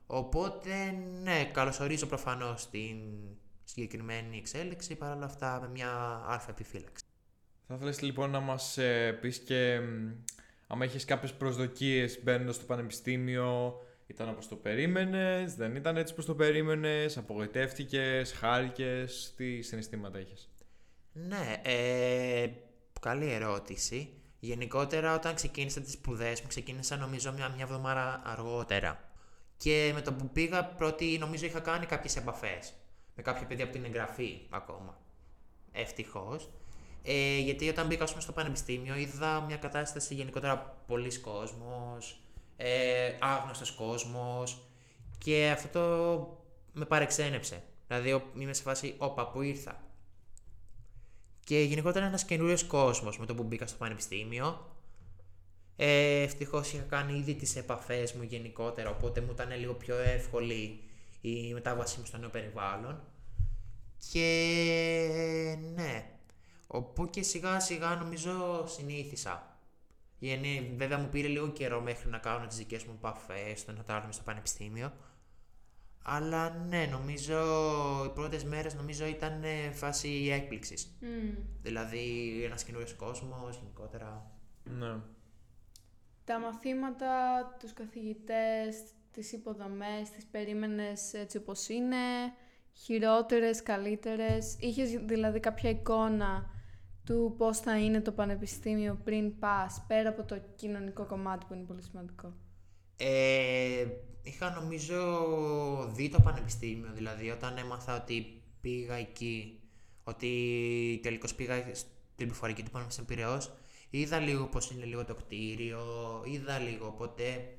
Οπότε, ναι, καλωσορίζω προφανώς την συγκεκριμένη εξέλιξη, παρά όλα αυτά με μια αλφα επιφύλαξη. Θα ήθελες λοιπόν να μας ε, πεις και μ, άμα έχεις κάποιες προσδοκίες μπαίνοντας στο πανεπιστήμιο, ήταν όπως το περίμενες, δεν ήταν έτσι όπως το περίμενες, απογοητεύτηκες, χάρηκες, τι συναισθήματα είχες; Ναι, ε, καλή ερώτηση. Γενικότερα όταν ξεκίνησα τις σπουδές μου, ξεκίνησα νομίζω μια, μια εβδομάδα αργότερα. Και με το που πήγα πρώτη νομίζω είχα κάνει κάποιες επαφές με κάποια παιδιά από την εγγραφή ακόμα. Ευτυχώς. Ε, γιατί όταν μπήκα ας πούμε, στο πανεπιστήμιο είδα μια κατάσταση γενικότερα πολλοί κόσμος, ε, άγνωστος κόσμος και αυτό το με παρεξένεψε. Δηλαδή ο- είμαι σε φάση όπα που ήρθα. Και γενικότερα ένας καινούριος κόσμος με το που μπήκα στο πανεπιστήμιο. Ε, Ευτυχώς είχα κάνει ήδη τις επαφές μου γενικότερα, οπότε μου ήταν λίγο πιο εύκολη η μετάβασή μου στο νέο περιβάλλον. Και ναι, όπου και σιγά σιγά νομίζω συνήθισα. Γιατί βέβαια μου πήρε λίγο καιρό μέχρι να κάνω τις δικές μου επαφές, το να τα στο πανεπιστήμιο. Αλλά ναι, νομίζω οι πρώτες μέρες νομίζω ήταν ε, φάση έκπληξης. Μμμ. Δηλαδή ένας καινούριος κόσμος γενικότερα. Ναι. Τα μαθήματα, τους καθηγητές, τις υποδομές, τις περίμενες έτσι όπως είναι, χειρότερες, καλύτερες. Είχες δηλαδή κάποια εικόνα του πώς θα είναι το πανεπιστήμιο πριν πας, πέρα από το κοινωνικό κομμάτι που είναι πολύ σημαντικό. Ε, είχα νομίζω δει το πανεπιστήμιο, δηλαδή όταν έμαθα ότι πήγα εκεί, ότι τελικώς πήγα στην πληροφορική του Πανεπιστήμιου Πειραιώς, είδα λίγο πώς είναι λίγο το κτίριο, είδα λίγο, οπότε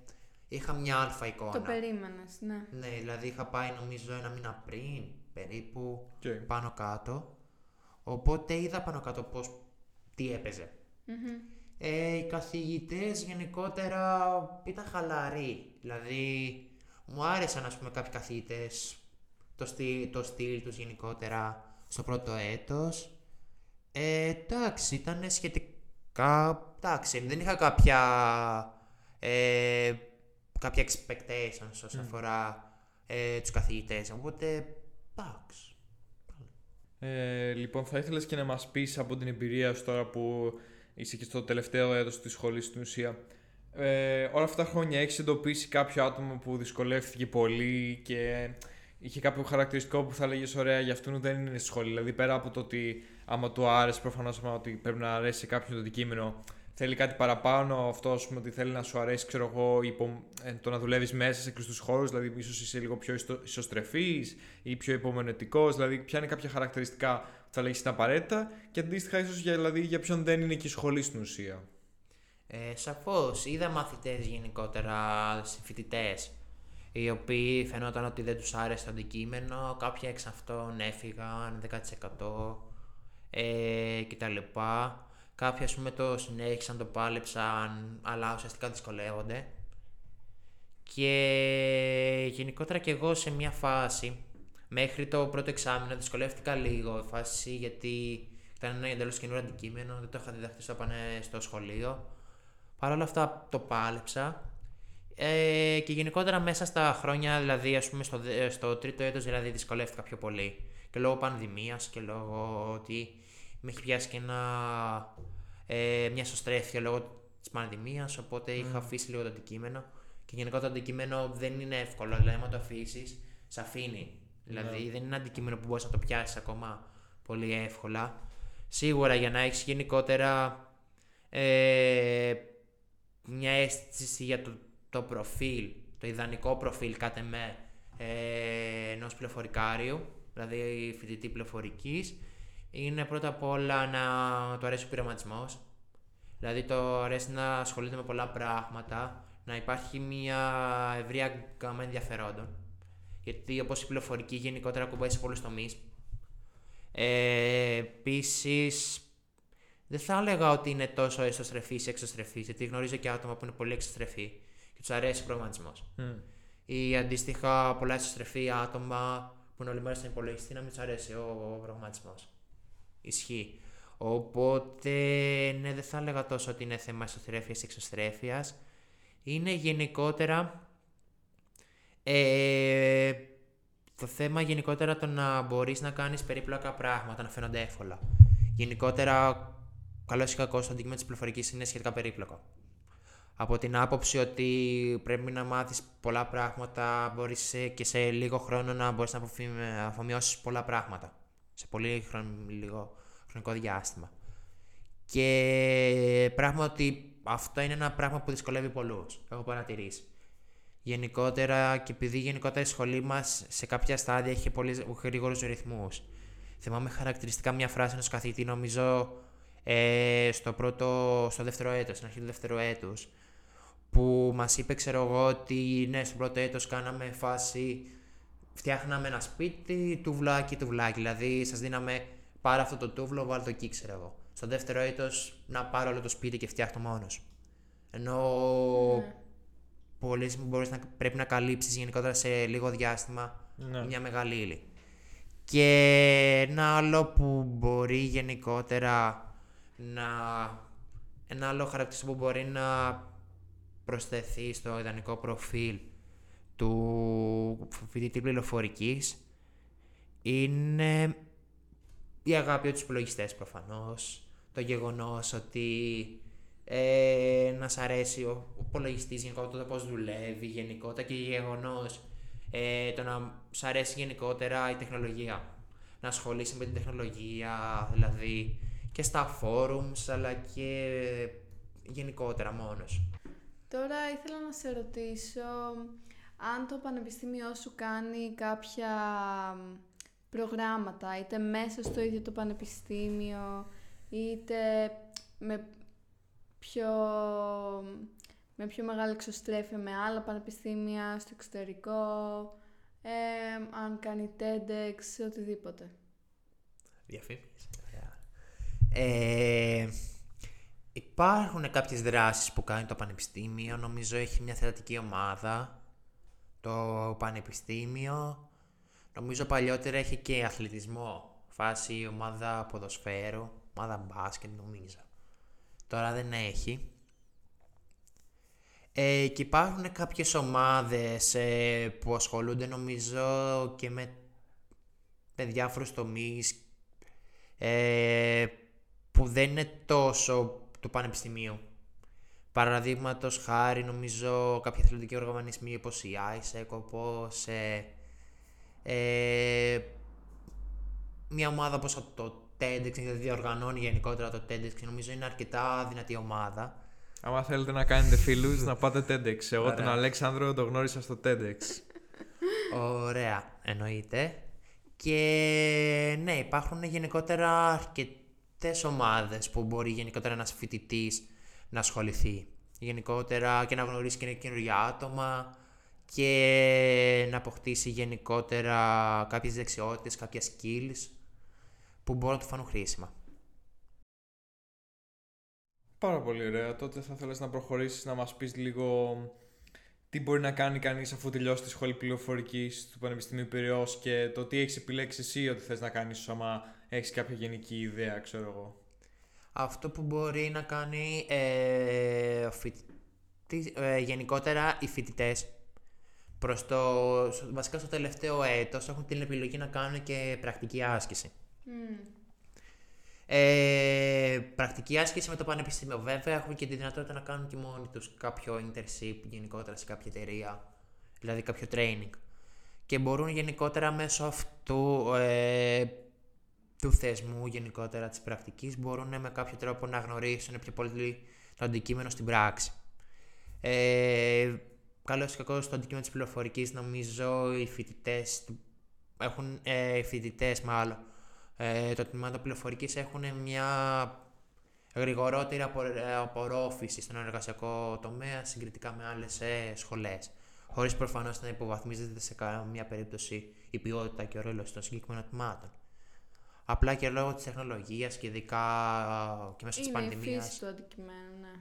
είχα μια αλφα εικόνα. Το περίμενες, ναι. Ναι, δηλαδή είχα πάει νομίζω ένα μήνα πριν, περίπου, Okay. πάνω κάτω. Οπότε είδα πάνω κάτω πώς, τι έπαιζε. Μμμ. Ε, οι καθηγητές γενικότερα ήταν χαλαροί. Δηλαδή, μου άρεσαν ας πούμε κάποιοι καθηγητές το, στυλ, το στυλ τους γενικότερα στο πρώτο έτος. Ε, εντάξει, ήταν σχετικά... Εντάξει, δεν είχα κάποια... Ε, κάποια expectations όσον Μμ. αφορά ε, τους καθηγητές. Οπότε, εντάξει. Ε, λοιπόν, θα ήθελες και να μας πεις από την εμπειρία σου τώρα που είσαι και στο τελευταίο έτος της σχολής στην ουσία. Ε, όλα αυτά τα χρόνια έχεις εντοπίσει κάποιο άτομο που δυσκολεύτηκε πολύ και είχε κάποιο χαρακτηριστικό που θα λέγες ωραία για αυτόν δεν είναι στη σχολή. Δηλαδή πέρα από το ότι άμα του άρεσε προφανώς άμα ότι πρέπει να αρέσει σε κάποιον το αντικείμενο θέλει κάτι παραπάνω, αυτό ας πούμε ότι θέλει να σου αρέσει ξέρω εγώ υπο, ε, το να δουλεύεις μέσα σε κλειστούς χώρους, δηλαδή ίσως είσαι λίγο πιο ιστο, ισοστρεφής ή πιο υπομονετικός, δηλαδή ποια είναι κάποια χαρακτηριστικά που θα λέγεις είναι απαραίτητα και αντίστοιχα ίσως για, δηλαδή, για ποιον δεν είναι και η σχολή στην ουσία. Ε, σαφώς, είδα μαθητές γενικότερα, φοιτητές, οι οποίοι φαινόταν ότι δεν τους άρεσε το αντικείμενο, κάποια εξ αυτών έφυγαν 10% ε, κτλ. Κάποιοι ας πούμε το συνέχισαν, το πάλεψαν, αλλά ουσιαστικά δυσκολεύονται. Και γενικότερα και εγώ σε μια φάση, μέχρι το πρώτο εξάμεινο δυσκολεύτηκα λίγο, φάση γιατί ήταν ένα εντελώς καινούριο αντικείμενο, δεν το είχα διδαχθεί στο, πανε- στο σχολείο. Παρ' όλα αυτά το πάλεψα. Ε, και γενικότερα μέσα στα χρόνια, δηλαδή ας πούμε στο, δε- στο τρίτο έτος δηλαδή δυσκολεύτηκα πιο πολύ. Και λόγω πανδημίας και λόγω ότι με έχει πιάσει και ένα, ε, μια σωστρέφεια λόγω της πανδημίας, οπότε είχα αφήσει λίγο το αντικείμενο. Και γενικότερα το αντικείμενο δεν είναι εύκολο, δηλαδή άμα το αφήσεις, σε αφήνει. Δηλαδή δεν είναι ένα αντικείμενο που μπορείς να το πιάσεις ακόμα πολύ εύκολα. Σίγουρα για να έχεις γενικότερα ε, μια αίσθηση για το, το προφίλ, το ιδανικό προφίλ κάτε με ε, ενός πληροφορικάριου, δηλαδή φοιτητή πληροφορικής, είναι πρώτα απ' όλα να του αρέσει ο πειραματισμός, δηλαδή το αρέσει να ασχολείται με πολλά πράγματα, να υπάρχει μια ευρεία γκάμα ενδιαφερόντων. Γιατί όπως η πληροφορική γενικότερα ακουμπάει σε πολλούς τομείς. Ε, Επίσης, δεν θα έλεγα ότι είναι τόσο εσωστρεφή ή εξωστρεφής, γιατί γνωρίζω και άτομα που είναι πολύ εξωστρεφή και τους αρέσει ο προγραμματισμός. Mm. Ή αντίστοιχα πολλά εσωστρεφή άτομα που είναι όλη μέρα στον υπολογιστή να μην τους αρέσει ο, ο προγραμματισμός. Ισχύει. Οπότε, ναι, δεν θα έλεγα τόσο ότι είναι θέμα εσωστρέφεια ή εξωστρέφειας. Είναι γενικότερα ε, το θέμα γενικότερα το να μπορείς να κάνεις περίπλοκα πράγματα, να φαίνονται εύκολα. Γενικότερα, καλός ή κακός, το αντικείμενο της πληροφορικής είναι σχετικά περίπλοκο. Από την άποψη ότι πρέπει να μάθεις πολλά πράγματα, μπορείς και σε λίγο χρόνο να μπορείς να αφομοιώσεις πολλά πράγματα. Σε πολύ λίγο χρονικό διάστημα. Και πράγμα ότι αυτό είναι ένα πράγμα που δυσκολεύει πολλούς, έχω παρατηρήσει. Γενικότερα και επειδή γενικότερα η σχολή μας σε κάποια στάδια έχει πολύ γρήγορους ρυθμούς. Θυμάμαι χαρακτηριστικά μια φράση ενός καθηγητή, νομίζω ε, στο, πρώτο, στο δεύτερο έτος, στην αρχή του δεύτερου έτους, που μας είπε, ξέρω εγώ, ότι ναι, στο πρώτο έτος κάναμε φάση, φτιάχναμε ένα σπίτι, τουβλάκι, τουβλάκι. Δηλαδή, σας δίναμε πάρα αυτό το τούβλο, βάλω το εκεί, ξέρω εγώ. Στο δεύτερο έτος να πάρω όλο το σπίτι και φτιάχνω μόνος. Ενώ ναι πολλές μπορείς να, πρέπει να καλύψεις γενικότερα σε λίγο διάστημα ναι. μια μεγάλη ύλη. Και ένα άλλο που μπορεί γενικότερα να... Ένα άλλο χαρακτηριστικό που μπορεί να προσθεθεί στο ιδανικό προφίλ του φοιτητή πληροφορικής είναι η αγάπη τους υπολογιστές προφανώς, το γεγονός ότι ε, να σ' αρέσει ο υπολογιστής γενικότερα, το πώς δουλεύει γενικότερα και γεγονός ε, το να σ' αρέσει γενικότερα η τεχνολογία. Να ασχολείσαι με την τεχνολογία, δηλαδή και στα forums αλλά και γενικότερα μόνος. Τώρα ήθελα να σε ρωτήσω αν το πανεπιστήμιό σου κάνει κάποια προγράμματα, είτε μέσα στο ίδιο το πανεπιστήμιο, είτε με πιο, με πιο μεγάλη εξωστρέφεια με άλλα πανεπιστήμια στο εξωτερικό, ε, αν κάνει TEDx, οτιδήποτε. Διαφήμιση. Ε, υπάρχουν κάποιες δράσεις που κάνει το Πανεπιστήμιο. Νομίζω έχει μια θεατρική ομάδα. Το Πανεπιστήμιο. Νομίζω παλιότερα έχει και αθλητισμό. Φάση ομάδα ποδοσφαίρου, ομάδα μπάσκετ νομίζω τώρα δεν έχει. Ε, και υπάρχουν κάποιες ομάδες ε, που ασχολούνται νομίζω και με, με διάφορους τομείς ε, που δεν είναι τόσο του πανεπιστημίου. Παραδείγματος χάρη νομίζω κάποιοι αθλητικοί οργανισμοί όπως η ISEC, όπως ε, ε, μια ομάδα όπως το TEDx, δηλαδή διοργανώνει γενικότερα το TEDx και νομίζω είναι αρκετά δυνατή ομάδα. Άμα θέλετε να κάνετε φίλους, να πάτε TEDx. Εγώ τον Αλέξανδρο τον γνώρισα στο TEDx. Ωραία, εννοείται. Και ναι, υπάρχουν γενικότερα αρκετές ομάδες που μπορεί γενικότερα ένας φοιτητής να ασχοληθεί. Γενικότερα και να γνωρίσει και καινούργια άτομα και να αποκτήσει γενικότερα κάποιες δεξιότητες, κάποια skills που μπορούν να του φανούν χρήσιμα. Πάρα πολύ ωραία. Τότε θα θέλεις να προχωρήσεις να μας πεις λίγο τι μπορεί να κάνει κανείς αφού τελειώσει τη σχολή πληροφορικής του Πανεπιστημίου Πυραιός και το τι έχεις επιλέξει εσύ ότι θες να κάνεις άμα έχεις κάποια γενική ιδέα, ξέρω εγώ. Αυτό που μπορεί να κάνει ε, ε, γενικότερα οι φοιτητές προς το, βασικά στο τελευταίο έτος έχουν την επιλογή να κάνουν και πρακτική άσκηση. Ε, πρακτική άσκηση με το πανεπιστήμιο. Βέβαια, έχουν και τη δυνατότητα να κάνουν και μόνοι τους κάποιο internship γενικότερα σε κάποια εταιρεία, δηλαδή κάποιο training. Και μπορούν γενικότερα μέσω αυτού ε, του θεσμού γενικότερα της πρακτικής μπορούν με κάποιο τρόπο να γνωρίσουν πιο πολύ το αντικείμενο στην πράξη. Ε, καλώς ή κακώς το αντικείμενο της πληροφορικής νομίζω οι φοιτητές έχουν ε, οι φοιτητές μάλλον ε, το τμήμα πληροφορικής έχουν μια γρηγορότερη ε, απορρόφηση στον εργασιακό τομέα συγκριτικά με άλλες ε, σχολές. Χωρίς προφανώς να υποβαθμίζεται σε καμία περίπτωση η ποιότητα και ο ρόλος των συγκεκριμένων τμήματων. Απλά και λόγω της τεχνολογίας και ειδικά και μέσω της πανδημία. Είναι η φύση του αντικειμένου, ναι.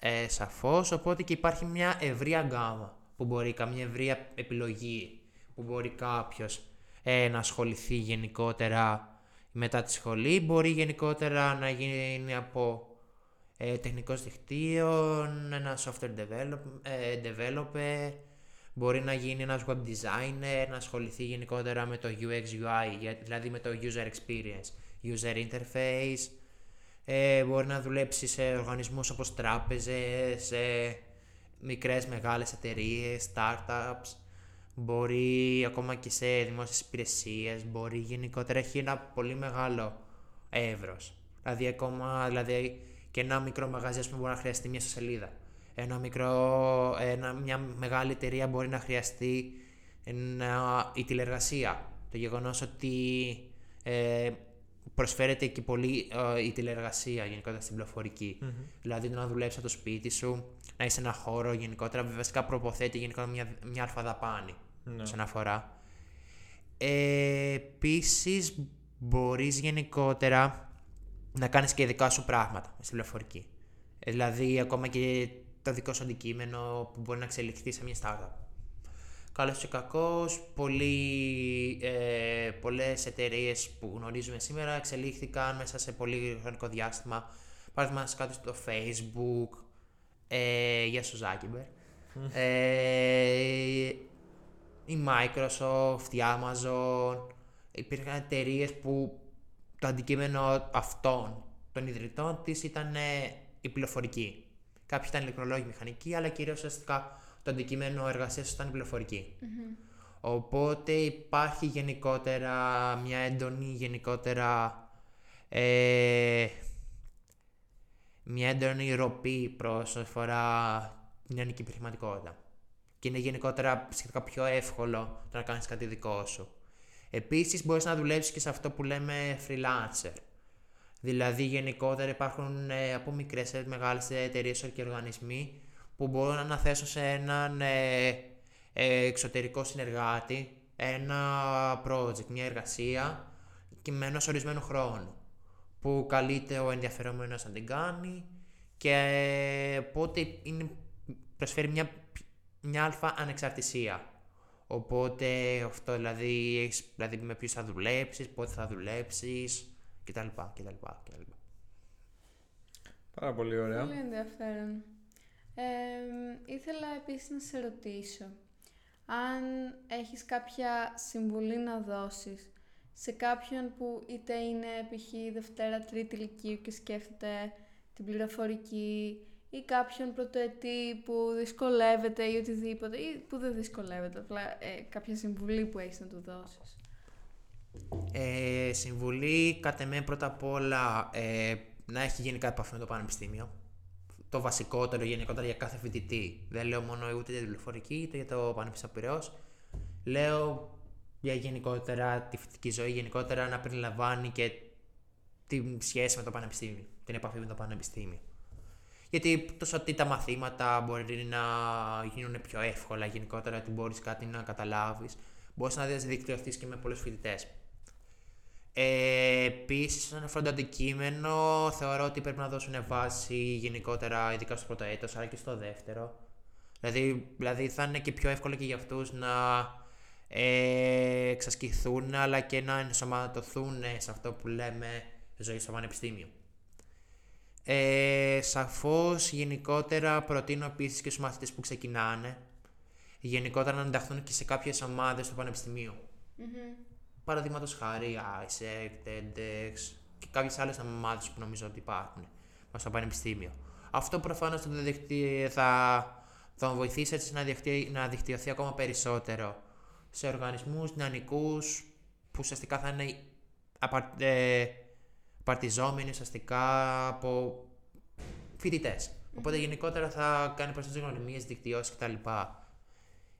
Ε, Σαφώς, οπότε και υπάρχει μια ευρία γκάμα που μπορεί, καμία ευρία επιλογή που μπορεί κάποιος ε, να ασχοληθεί γενικότερα μετά τη σχολή. Μπορεί γενικότερα να γίνει από ε, τεχνικός δικτύων, ένα software develop, ε, developer, μπορεί να γίνει ένας web designer, να ασχοληθεί γενικότερα με το UX UI, δηλαδή με το user experience, user interface, ε, μπορεί να δουλέψει σε οργανισμούς όπως τράπεζες, σε μικρές μεγάλες εταιρείες, startups, μπορεί ακόμα και σε δημόσιες υπηρεσίες, μπορεί γενικότερα έχει ένα πολύ μεγάλο εύρος. Δηλαδή ακόμα δηλαδή, και ένα μικρό μαγαζί που μπορεί να χρειαστεί μια σελίδα. Ένα μικρό, ένα, μια μεγάλη εταιρεία μπορεί να χρειαστεί ένα, η τηλεργασία. Το γεγονός ότι ε, προσφέρεται και πολύ ε, η τηλεργασία γενικότερα στην πληροφορικη Δηλαδή το να δουλέψεις από το σπίτι σου, να είσαι ένα χώρο γενικότερα, βασικά προποθέτει γενικότερα μια, μια αλφαδαπάνη ναι. όσον αφορά. Ε, Επίσης, μπορείς γενικότερα να κάνεις και δικά σου πράγματα στην πληροφορική. Ε, δηλαδή, ακόμα και το δικό σου αντικείμενο που μπορεί να εξελιχθεί σε μια startup. Καλός ή κακός, ε, πολλές εταιρείες που γνωρίζουμε σήμερα εξελίχθηκαν μέσα σε πολύ χρονικό διάστημα. Παραδείγματο κάτω στο Facebook, ε, για σου Ε, η Microsoft, η Amazon, υπήρχαν εταιρείες που το αντικείμενο αυτών των ιδρυτών της ήταν ε, η πληροφορική. Κάποιοι ήταν ηλεκτρολόγοι μηχανικοί, αλλά κυρίως ουσιαστικά το αντικείμενο εργασίας ήταν η πληροφορική. Οπότε υπάρχει γενικότερα μια έντονη γενικότερα ε, μια έντονη ροπή προς αφορά την ελληνική επιχειρηματικότητα και είναι γενικότερα σχετικά πιο εύκολο το να κάνεις κάτι δικό σου. Επίσης, μπορείς να δουλέψεις και σε αυτό που λέμε freelancer. Δηλαδή, γενικότερα υπάρχουν ε, από μικρές σε μεγάλες εταιρείες και οργανισμοί που μπορούν να αναθέσουν σε έναν ε, ε, εξωτερικό συνεργάτη ένα project, μια εργασία και με ενό ορισμένου χρόνου που καλείται ο ενδιαφερόμενος να την κάνει και ε, οπότε είναι, προσφέρει μια μια αλφα ανεξαρτησία. Οπότε αυτό δηλαδή, έχεις, δηλαδή με ποιους θα δουλέψεις, πότε θα δουλέψεις κτλ. κτλ, κτλ. Πάρα πολύ ωραία. Πολύ ενδιαφέρον. Ε, ήθελα επίσης να σε ρωτήσω αν έχεις κάποια συμβουλή να δώσεις σε κάποιον που είτε είναι π.χ. Δευτέρα, Τρίτη Λυκείου και σκέφτεται την πληροφορική ή κάποιον πρωτοετή που δυσκολεύεται ή οτιδήποτε ή που δεν δυσκολεύεται, απλά ε, κάποια συμβουλή που έχεις να του δώσεις. Ε, συμβουλή, κατά με πρώτα απ' όλα, ε, να έχει γενικά επαφή με το πανεπιστήμιο. Το βασικότερο γενικότερα για κάθε φοιτητή. Δεν λέω μόνο ούτε για τη πληροφορική, είτε για το Πανεπιστήμιο Πυραιός. Λέω για γενικότερα τη φοιτητική ζωή, γενικότερα να περιλαμβάνει και τη σχέση με το πανεπιστήμιο, την επαφή με το πανεπιστήμιο. Γιατί τόσο ότι τα μαθήματα μπορεί να γίνουν πιο εύκολα γενικότερα, ότι μπορείς κάτι να καταλάβεις. Μπορείς να διαδικτυωθεί και με πολλούς φοιτητές. Ε, Επίσης, όσον αφορά το αντικείμενο, θεωρώ ότι πρέπει να δώσουν βάση γενικότερα, ειδικά στο πρώτο έτος, αλλά και στο δεύτερο. Δηλαδή, δηλαδή θα είναι και πιο εύκολο και για αυτούς να ε, εξασκηθούν, αλλά και να ενσωματωθούν σε αυτό που λέμε ζωή στο πανεπιστήμιο. Ε, σαφώς γενικότερα προτείνω επίσης και στους μαθητές που ξεκινάνε γενικότερα να ενταχθούν και σε κάποιες ομάδες του πανεπιστημίου. Mm-hmm. Παραδείγματος χάρη ISEC, TEDx και κάποιες άλλες ομάδες που νομίζω ότι υπάρχουν στο πανεπιστήμιο. Αυτό προφανώς θα, θα, θα βοηθήσει έτσι να, δικτυωθεί, να δικτυωθεί ακόμα περισσότερο σε οργανισμούς νεανικούς που ουσιαστικά θα είναι απα, ε, παρτιζόμενοι ουσιαστικά από φοιτητές. Οπότε γενικότερα θα κάνει περισσότερες γνωριμίες, δικτυώσεις κτλ.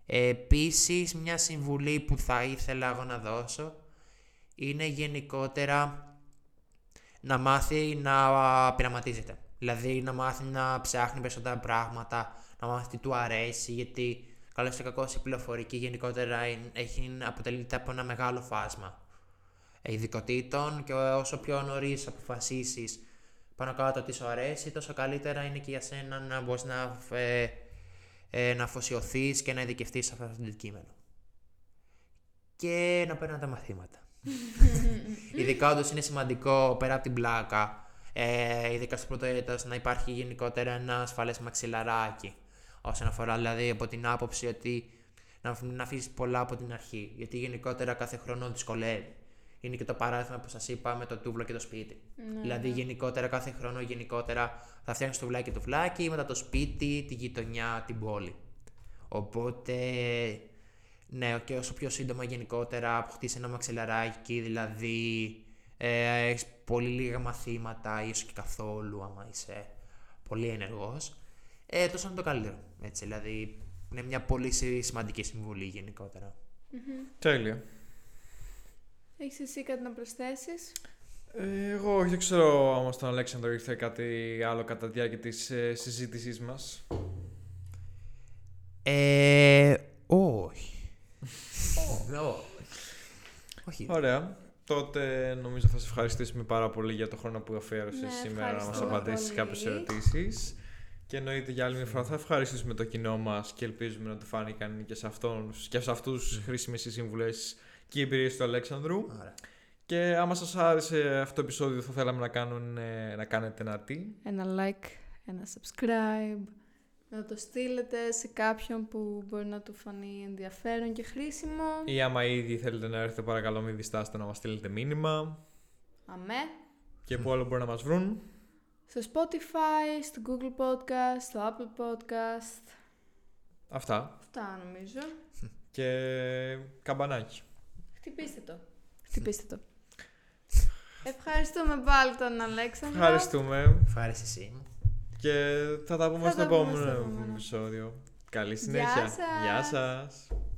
Επίσης, μια συμβουλή που θα ήθελα εγώ να δώσω είναι γενικότερα να μάθει να πειραματίζεται. Δηλαδή να μάθει να ψάχνει περισσότερα πράγματα, να μάθει τι του αρέσει, γιατί καλό ή κακός η πληροφορική γενικότερα είναι- έχει, αποτελείται από ένα μεγάλο φάσμα ειδικοτήτων και όσο πιο νωρίς αποφασίσεις πάνω κάτω τι σου αρέσει, τόσο καλύτερα είναι και για σένα να μπορείς να, ε, ε, να αφοσιωθείς και να ειδικευτείς σε αυτό το αντικείμενο. Και να παίρνουν τα μαθήματα. ειδικά όντως είναι σημαντικό πέρα από την πλάκα, ε, ειδικά στο πρώτο έτος, να υπάρχει γενικότερα ένα ασφαλές μαξιλαράκι. Όσον αφορά δηλαδή από την άποψη ότι να, να αφήσεις πολλά από την αρχή. Γιατί γενικότερα κάθε χρόνο δυσκολεύει. Είναι και το παράδειγμα που σας είπα με το τούβλο και το σπίτι. Ναι, δηλαδή, γενικότερα κάθε χρόνο γενικότερα θα φτιάχνει το βλάκι το βλάκι, μετά το σπίτι, τη γειτονιά, την πόλη. Οπότε, ναι, και όσο πιο σύντομα γενικότερα αποκτήσει ένα μαξιλαράκι, δηλαδή ε, έχεις πολύ λίγα μαθήματα, ίσως και καθόλου, άμα είσαι πολύ ενεργός, ε, τόσο είναι το καλύτερο. Έτσι, δηλαδή, είναι μια πολύ σι- σημαντική συμβουλή γενικότερα. Τέλεια. Έχεις εσύ κάτι να προσθέσεις; Ε, εγώ όχι, δεν ξέρω άμα στον Αλέξανδρο ήρθε κάτι άλλο κατά τη διάρκεια της ε, συζήτησής μας. Ε, όχι. Όχι. Όχι. Ωραία. Τότε νομίζω θα σε ευχαριστήσουμε πάρα πολύ για το χρόνο που αφιέρωσες Ναι, σήμερα να μας ευχαριστούμε απαντήσεις πολύ. κάποιες ερωτήσεις. Και εννοείται για άλλη μια φορά θα ευχαριστήσουμε το κοινό μας και ελπίζουμε να του φάνηκαν και σε, αυτούς, και σε αυτούς χρήσιμες οι σύμβουλες και οι εμπειρίες του Αλέξανδρου. Ωραία. Και άμα σας άρεσε αυτό το επεισόδιο θα θέλαμε να, κάνουν, ε, να κάνετε ένα τι. Ένα like, ένα subscribe, να το στείλετε σε κάποιον που μπορεί να του φανεί ενδιαφέρον και χρήσιμο. Ή άμα ήδη θέλετε να έρθετε παρακαλώ μην διστάσετε να μας στείλετε μήνυμα. Αμέ. Και πού άλλο μπορεί να μας βρουν. Στο Spotify, στο Google Podcast, στο Apple Podcast. Αυτά. Αυτά νομίζω. Και καμπανάκι. Χτυπήστε το. Χτυπήστε το. Ευχαριστούμε πάλι τον Αλέξανδρο. Ευχαριστούμε. Ευχάριστη εσύ. Και θα τα πούμε Θα στο τα πούμε επόμενο στο επόμενο. επεισόδιο. Καλή συνέχεια. Γεια σας. Γεια σας.